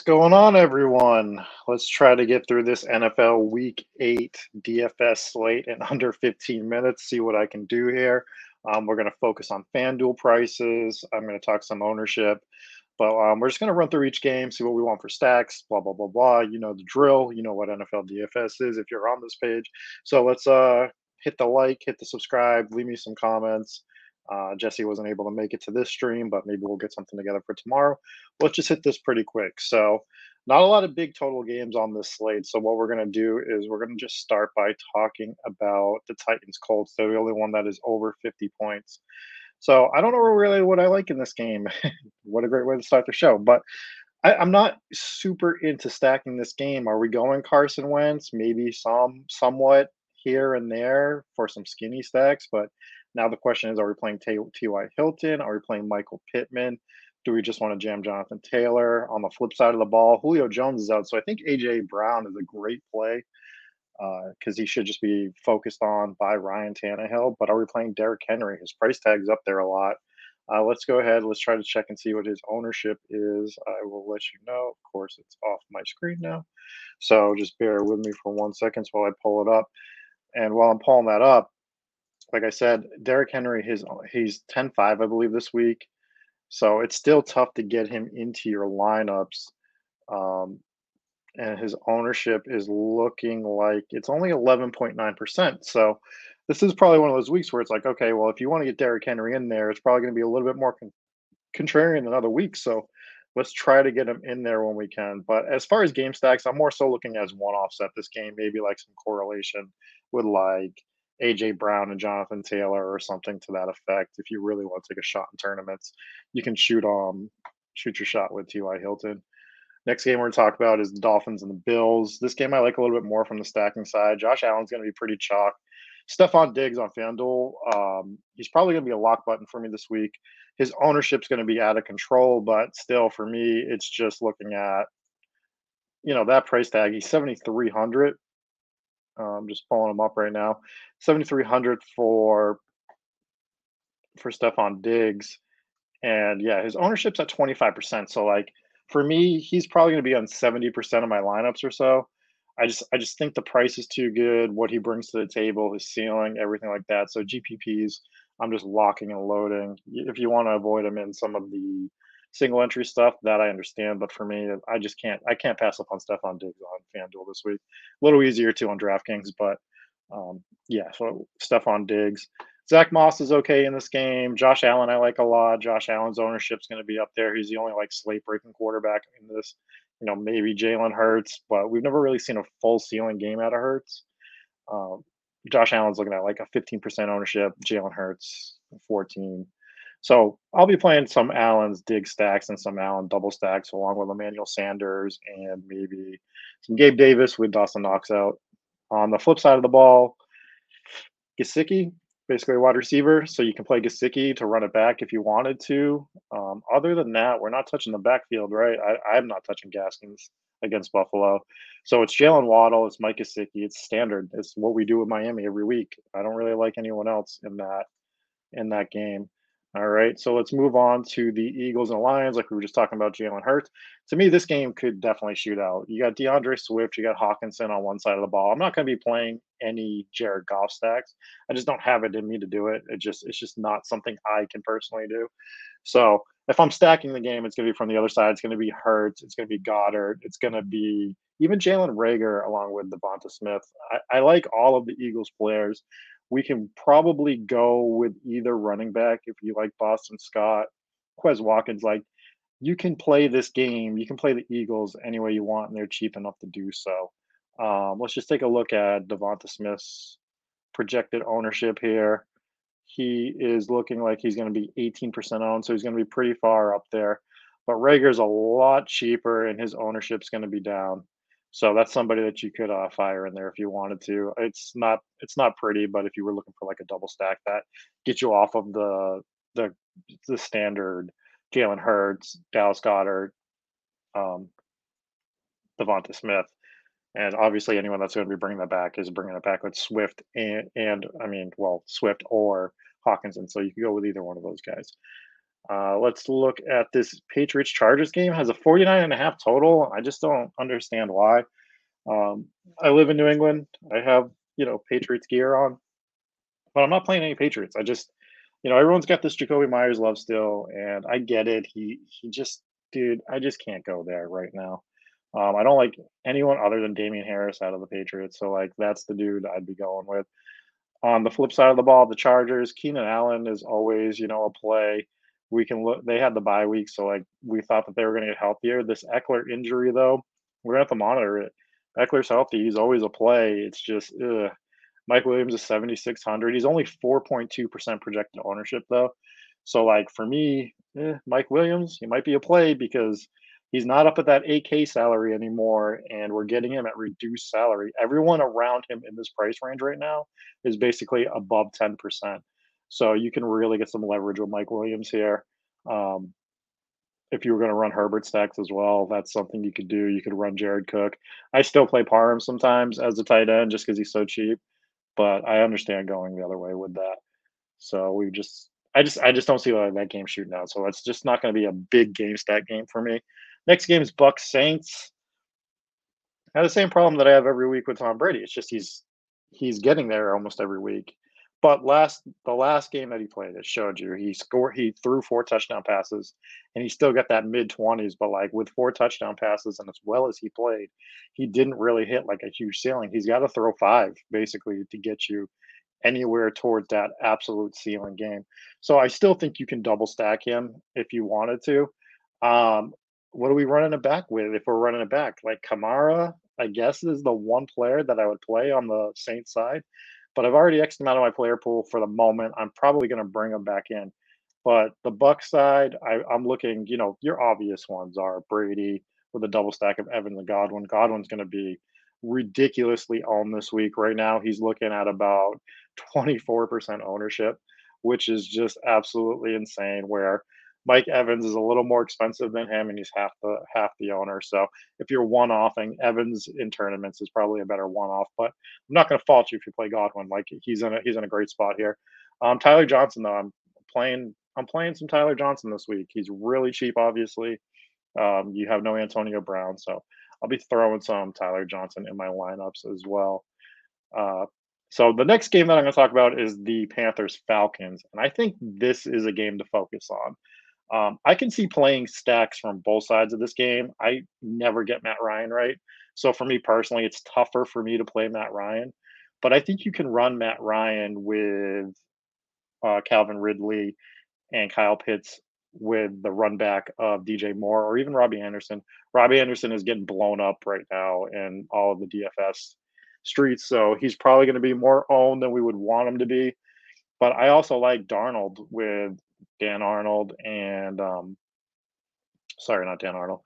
What's going on, everyone? Let's try to get through this NFL Week 8 DFS slate in under 15 minutes, see what I can do here. Um, we're going to focus on FanDuel prices. I'm going to talk some ownership, but um, we're just going to run through each game, see what we want for stacks, blah, blah, blah, blah. You know the drill. You know what NFL DFS is if you're on this page. So let's uh, hit the like, hit the subscribe, leave me some comments. Uh, Jesse wasn't able to make it to this stream, but maybe we'll get something together for tomorrow. Let's just hit this pretty quick. So, not a lot of big total games on this slate. So, what we're going to do is we're going to just start by talking about the Titans Colts. They're the only one that is over 50 points. So, I don't know really what I like in this game. what a great way to start the show. But I, am not super into stacking this game. Are we going Carson Wentz? Maybe some, somewhat here and there for some skinny stacks, but now the question is, are we playing T.Y. Hilton? Are we playing Michael Pittman? Do we just want to jam Jonathan Taylor? On the flip side of the ball, Julio Jones is out. So I think A.J. Brown is a great play because uh, he should just be focused on by Ryan Tannehill. But are we playing Derrick Henry? His price tag's up there a lot. Uh, let's go ahead. Let's try to check and see what his ownership is. I will let you know. Of course, it's off my screen now. So just bear with me for one second while I pull it up. And while I'm pulling that up, like I said, Derrick Henry, his he's 10-5, I believe, this week. So it's still tough to get him into your lineups. Um, and his ownership is looking like it's only 11.9%. So this is probably one of those weeks where it's like, okay, well, if you want to get Derrick Henry in there, it's probably going to be a little bit more con- contrarian than other weeks. So let's try to get him in there when we can. But as far as game stacks, I'm more so looking as one offset this game, maybe like some correlation with like AJ Brown and Jonathan Taylor or something to that effect. If you really want to take a shot in tournaments, you can shoot um shoot your shot with T.Y. Hilton. Next game we're going to talk about is the Dolphins and the Bills. This game I like a little bit more from the stacking side. Josh Allen's going to be pretty chalk. Stefon Diggs on FanDuel, um, he's probably going to be a lock button for me this week. His ownership's going to be out of control, but still, for me, it's just looking at, you know, that price tag. He's 7,300. I'm just pulling them up right now. 7,300 for for Stefon Diggs, and yeah, his ownership's at 25%. So like for me, he's probably going to be on 70% of my lineups or so. I just I just think the price is too good. What he brings to the table, his ceiling, everything like that. So GPPs, I'm just locking and loading. If you want to avoid him in some of the single entry stuff that I understand, but for me, I just can't I can't pass up on Stefon Diggs on FanDuel this week. A little easier too on DraftKings, but um, yeah, so Stefon Diggs. Zack Moss is okay in this game. Josh Allen, I like a lot. Josh Allen's ownership's going to be up there. He's the only like slate breaking quarterback in this. You know, maybe Jalen Hurts, but we've never really seen a full ceiling game out of Hurts. Um, Josh Allen's looking at like a 15% ownership. Jalen Hurts, 14. So I'll be playing some Allen's dig stacks and some Allen double stacks along with Emmanuel Sanders and maybe some Gabe Davis with Dawson Knox out. On the flip side of the ball, Gesicki, basically a wide receiver, so you can play Gesicki to run it back if you wanted to. Um, other than that, we're not touching the backfield, right? I, I'm not touching Gaskins against Buffalo. So it's Jaylen Waddle, it's Mike Gesicki, it's standard. It's what we do with Miami every week. I don't really like anyone else in that in that game. All right, so let's move on to the Eagles and Lions, like we were just talking about Jalen Hurts. To me, this game could definitely shoot out. You got D'Andre Swift, you got Hockenson on one side of the ball. I'm not going to be playing any Jared Goff stacks. I just don't have it in me to do it. It just it's just not something I can personally do. So if I'm stacking the game, it's going to be from the other side. It's going to be Hurts. It's going to be Goedert. It's going to be even Jalen Reagor along with Devonta Smith. I, I like all of the Eagles players we can probably go with either running back if you like Boston Scott, Quez Watkins. Like you can play this game, you can play the Eagles any way you want, and they're cheap enough to do so. Um, let's just take a look at Devonta Smith's projected ownership here. He is looking like he's going to be 18% owned, so he's going to be pretty far up there. But Reagor's a lot cheaper, and his ownership's going to be down. So that's somebody that you could uh, fire in there if you wanted to. It's not it's not pretty, but if you were looking for like a double stack, that gets you off of the the the standard Jalen Hurts, Dallas Goedert, um, Devonta Smith, and obviously anyone that's going to be bringing that back is bringing it back with Swift and and I mean well Swift or Hockenson. So you can go with either one of those guys. Uh, let's look at this Patriots Chargers game. Has a 49 and a half total. I just don't understand why. Um, I live in New England. I have, you know, Patriots gear on, but I'm not playing any Patriots. I just, you know, everyone's got this Jakobi Meyers love still, and I get it. He he just, dude, I just can't go there right now. Um, I don't like anyone other than Damien Harris out of the Patriots. So like that's the dude I'd be going with. On the flip side of the ball, the Chargers, Keenan Allen is always, you know, a play. We can look they had the bye week, so like we thought that they were gonna get healthier. This Ekeler injury though, we're gonna have to monitor it. Ekeler's healthy, he's always a play. It's just ugh. Mike Williams is 7,600. He's only 4.2% projected ownership, though. So, like, for me, eh, Mike Williams, he might be a play because he's not up at that 8K salary anymore, and we're getting him at reduced salary. Everyone around him in this price range right now is basically above 10%. So, you can really get some leverage with Mike Williams here. Um, if you were going to run Herbert stacks as well, that's something you could do. You could run Jared Cook. I still play Parham sometimes as a tight end just because he's so cheap, but I understand going the other way with that. So we just, I just, I just don't see that game shooting out. So it's just not going to be a big game stack game for me. Next game is Bucks Saints. I have the same problem that I have every week with Tom Brady. It's just he's he's getting there almost every week. But last the last game that he played, it showed you he scored. He threw four touchdown passes, and he still got that mid twenties. But like with four touchdown passes, and as well as he played, he didn't really hit like a huge ceiling. He's got to throw five basically to get you anywhere towards that absolute ceiling game. So I still think you can double stack him if you wanted to. Um, what are we running it back with? If we're running it back, like Kamara, I guess is the one player that I would play on the Saints side but I've already X'd him out of my player pool for the moment. I'm probably going to bring him back in. But the Buck side, I, I'm looking. You know, your obvious ones are Brady with a double stack of Evans and Godwin. Godwin's going to be ridiculously owned this week. Right now, he's looking at about 24% ownership, which is just absolutely insane. Where Mike Evans is a little more expensive than him, and he's half the half the owner. So if you're one offing, Evans in tournaments is probably a better one off. But I'm not going to fault you if you play Godwin. Like he's in a he's in a great spot here. Um, Tyler Johnson though, I'm playing I'm playing some Tyler Johnson this week. He's really cheap, obviously. Um, you have no Antonio Brown, so I'll be throwing some Tyler Johnson in my lineups as well. Uh, so the next game that I'm going to talk about is the Panthers Falcons, and I think this is a game to focus on. Um, I can see playing stacks from both sides of this game. I never get Matt Ryan right. So for me personally, it's tougher for me to play Matt Ryan. But I think you can run Matt Ryan with uh, Calvin Ridley and Kyle Pitts with the run back of DJ Moore or even Robbie Anderson. Robbie Anderson is getting blown up right now in all of the DFS streets. So he's probably going to be more owned than we would want him to be. But I also like Darnold with Dan Arnold and um, sorry, not Dan Arnold.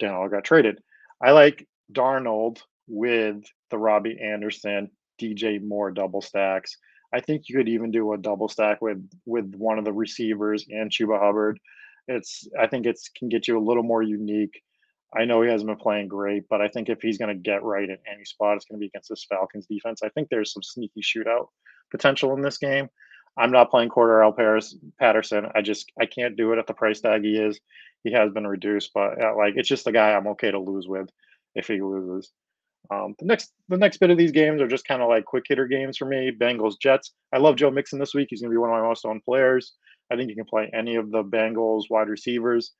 Dan Arnold got traded. I like Darnold with the Robbie Anderson, DJ Moore double stacks. I think you could even do a double stack with with one of the receivers and Chuba Hubbard. It's I think it's can get you a little more unique. I know he hasn't been playing great, but I think if he's going to get right at any spot, it's going to be against this Falcons defense. I think there's some sneaky shootout potential in this game. I'm not playing Cordarrelle Paris Patterson. I just I can't do it at the price tag he is. He has been reduced, but uh, like it's just the guy I'm okay to lose with if he loses. Um, the next the next bit of these games are just kind of like quick hitter games for me. Bengals Jets. I love Joe Mixon this week. He's going to be one of my most owned players. I think you can play any of the Bengals wide receivers.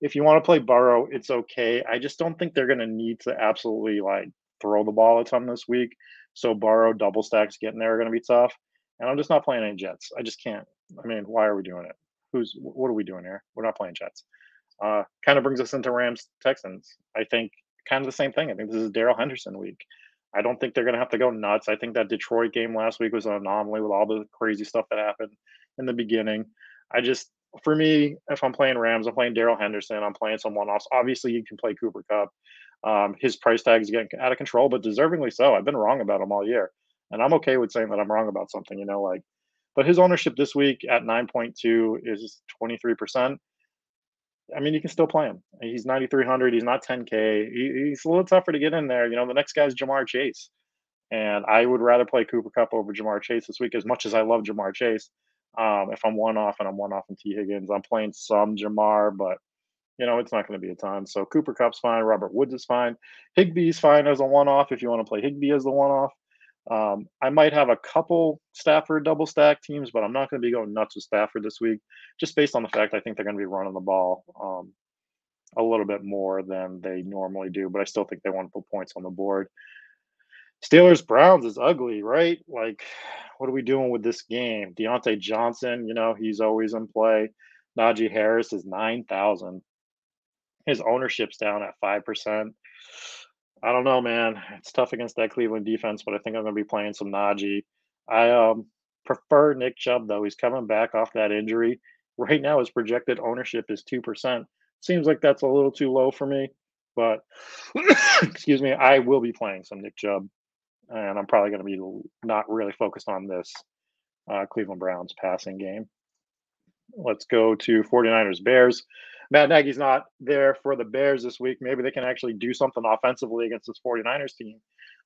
If you want to play Burrow, it's okay. I just don't think they're going to need to absolutely like throw the ball a ton this week. So Burrow double stacks getting there are going to be tough and I'm just not playing any Jets. I just can't. I mean, why are we doing it? Who's what are we doing here? We're not playing Jets. Uh, kind of brings us into Rams Texans. I think kind of the same thing. I think this is Darrell Henderson week. I don't think they're going to have to go nuts. I think that Detroit game last week was an anomaly with all the crazy stuff that happened in the beginning. I just, for me, if I'm playing Rams, I'm playing Darrell Henderson. I'm playing someone else. Obviously, you can play Cooper Kupp. Um, his price tag is getting out of control, but deservingly so. I've been wrong about him all year and I'm okay with saying that I'm wrong about something. You know, like, but his ownership this week at 9.2 is 23 percent. I mean, you can still play him. He's 9,300. He's not 10K. He, he's a little tougher to get in there. You know, the next guy's Ja'Marr Chase. And I would rather play Cooper Kupp over Ja'Marr Chase this week as much as I love Ja'Marr Chase. Um, if I'm one off and I'm one off in Tee Higgins, I'm playing some Ja'Marr, but you know, it's not going to be a ton. So Cooper Kupp's fine. Robert Woods is fine. Higbee's fine as a one off if you want to play Higbee as the one off. Um, I might have a couple Stafford double stack teams, but I'm not going to be going nuts with Stafford this week, just based on the fact I think they're going to be running the ball um, a little bit more than they normally do. But I still think they want to put points on the board. Steelers Browns is ugly, right? Like, what are we doing with this game? Diontae Johnson, you know, he's always in play. Najee Harris is 9,000. His ownership's down at 5%. I don't know, man. It's tough against that Cleveland defense, but I think I'm going to be playing some Najee. I um, prefer Nick Chubb, though. He's coming back off that injury. Right now, his projected ownership is 2%. Seems like that's a little too low for me, but excuse me, I will be playing some Nick Chubb and I'm probably going to be not really focused on this uh, Cleveland Browns passing game. Let's go to 49ers Bears. Matt Nagy's not there for the Bears this week. Maybe they can actually do something offensively against this 49ers team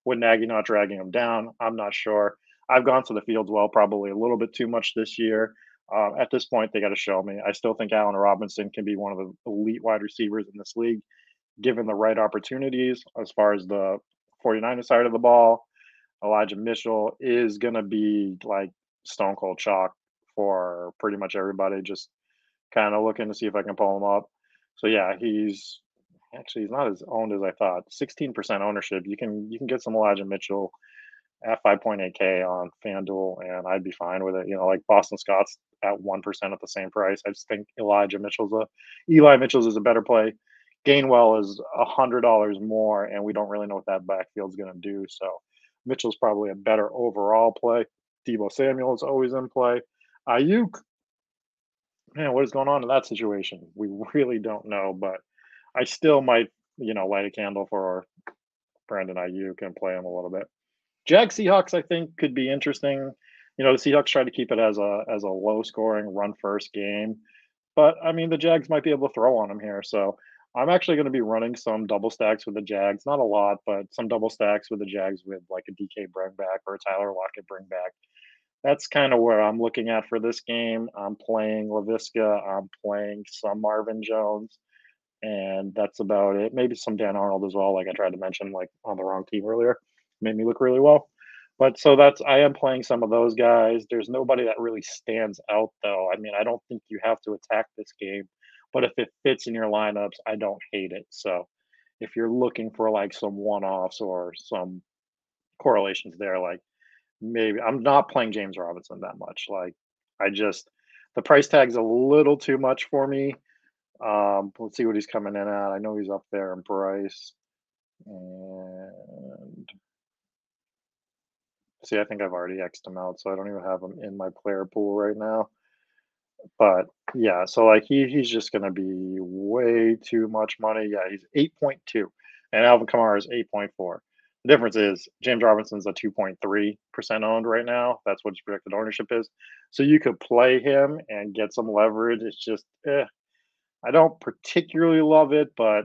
with Nagy not dragging them down. I'm not sure. I've gone to the fields well, probably a little bit too much this year. Uh, at this point, they got to show me. I still think Allen Robinson can be one of the elite wide receivers in this league, given the right opportunities as far as the 49ers side of the ball. Elijah Mitchell is going to be like stone cold chalk for pretty much everybody. Just kind of looking to see if I can pull him up. So yeah, he's actually he's not as owned as I thought. 16% ownership. You can you can get some Elijah Mitchell at 5.8k on FanDuel, and I'd be fine with it. You know, like Boston Scott's at one percent at the same price. I just think Elijah Mitchell's a Eli Mitchell's is a better play. Gainwell is a hundred dollars more, and we don't really know what that backfield's going to do. So Mitchell's probably a better overall play. Deebo Samuel is always in play. Aiyuk, man, what is going on in that situation? We really don't know, but I still might, you know, light a candle for our Brandon Aiyuk and play him a little bit. Jag Seahawks, I think, could be interesting. You know, the Seahawks try to keep it as a as a low scoring run first game, but I mean, the Jags might be able to throw on them here. So I'm actually going to be running some double stacks with the Jags. Not a lot, but some double stacks with the Jags with like a DK bring back or a Tyler Lockett bring back. That's kind of where I'm looking at for this game. I'm playing Laviska. I'm playing some Marvin Jones, and that's about it. Maybe some Dan Arnold as well. Like I tried to mention, like on the wrong team earlier, made me look really well. But so that's I am playing some of those guys. There's nobody that really stands out though. I mean, I don't think you have to attack this game but if it fits in your lineups, I don't hate it. So if you're looking for like some one offs or some correlations there, like maybe I'm not playing James Robinson that much. Like I just the price tag's a little too much for me. Um, let's see what he's coming in at. I know he's up there in price. And see, I think I've already X'd him out, so I don't even have him in my player pool right now. But yeah, so like he he's just gonna be way too much money. Yeah, he's eight point two, and Alvin Kamara is eight point four. The difference is James Robinson's a two point three percent owned right now. That's what his projected ownership is. So you could play him and get some leverage. It's just, eh, I don't particularly love it, but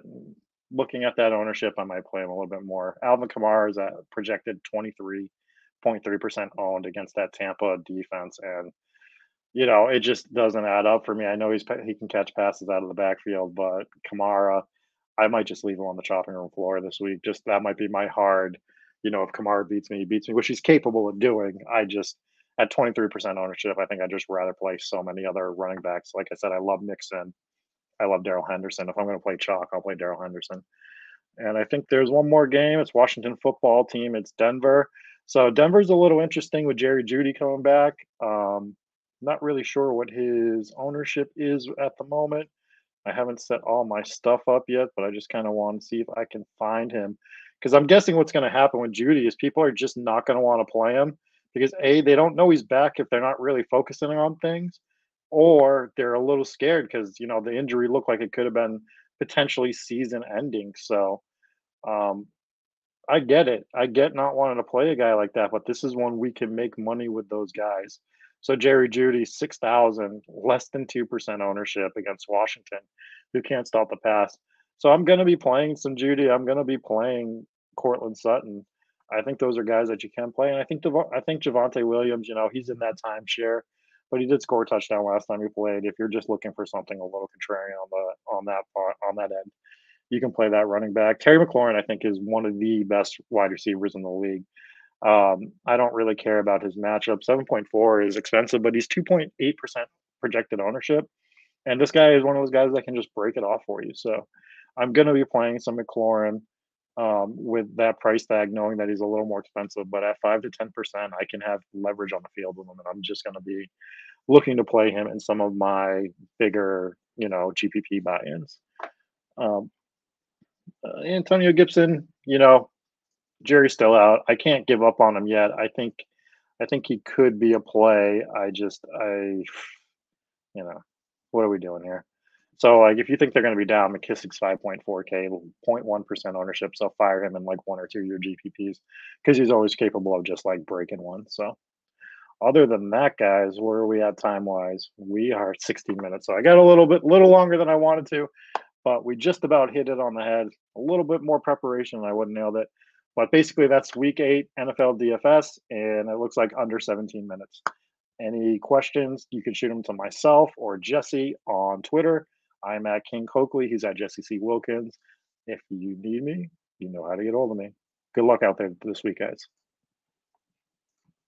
looking at that ownership, I might play him a little bit more. Alvin Kamara is at projected twenty three point three percent owned against that Tampa defense, and you know, it just doesn't add up for me. I know he's he can catch passes out of the backfield, but Kamara, I might just leave him on the chopping room floor this week. Just that might be my hard. You know, if Kamara beats me, he beats me, which he's capable of doing. I just at 23% ownership, I think I'd just rather play so many other running backs. Like I said, I love Mixon. I love Darrell Henderson. If I'm going to play chalk, I'll play Darrell Henderson. And I think there's one more game. It's Washington football team. It's Denver. So Denver's a little interesting with Jerry Jeudy coming back. Um, not really sure what his ownership is at the moment. I haven't set all my stuff up yet, but I just kind of want to see if I can find him. Because I'm guessing what's going to happen with Jeudy is people are just not going to want to play him because A, they don't know he's back if they're not really focusing on things, or they're a little scared because, you know, the injury looked like it could have been potentially season ending. So um, I get it. I get not wanting to play a guy like that, but this is one we can make money with those guys. So Jerry Jeudy, 6,000, less than 2% ownership against Washington, who can't stop the pass. So I'm going to be playing some Jeudy. I'm going to be playing Courtland Sutton. I think those are guys that you can play. And I think, Dev- I think Javonte Williams, you know, he's in that timeshare. but he did score a touchdown last time he played. If you're just looking for something a little contrarian on the on that part on that end, you can play that running back. Terry McLaurin, I think, is one of the best wide receivers in the league. Um, I don't really care about his matchup. 7.4 is expensive, but he's 2.8% projected ownership. And this guy is one of those guys that can just break it off for you. So I'm going to be playing some McLaurin um, with that price tag, knowing that he's a little more expensive. But at 5 to 10%, I can have leverage on the field with him. And I'm just going to be looking to play him in some of my bigger, you know, GPP buy ins. Um, uh, Antonio Gibson, you know, Jerry's still out. I can't give up on him yet. I think I think he could be a play. I just I you know, what are we doing here? So like if you think they're going to be down, McKissic's 5.4k, 0.1% ownership, so fire him in like one or two year GPPs because he's always capable of just like breaking one. So other than that, guys, where are we at time wise? We are 16 minutes. So I got a little bit little longer than I wanted to, but we just about hit it on the head. A little bit more preparation and I would have nailed it. But basically, that's week eight NFL DFS, and it looks like under 17 minutes. Any questions, you can shoot them to myself or Jesse on Twitter. I'm at King Coakley. He's at Jesse C. Wilkins. If you need me, you know how to get hold of me. Good luck out there this week, guys.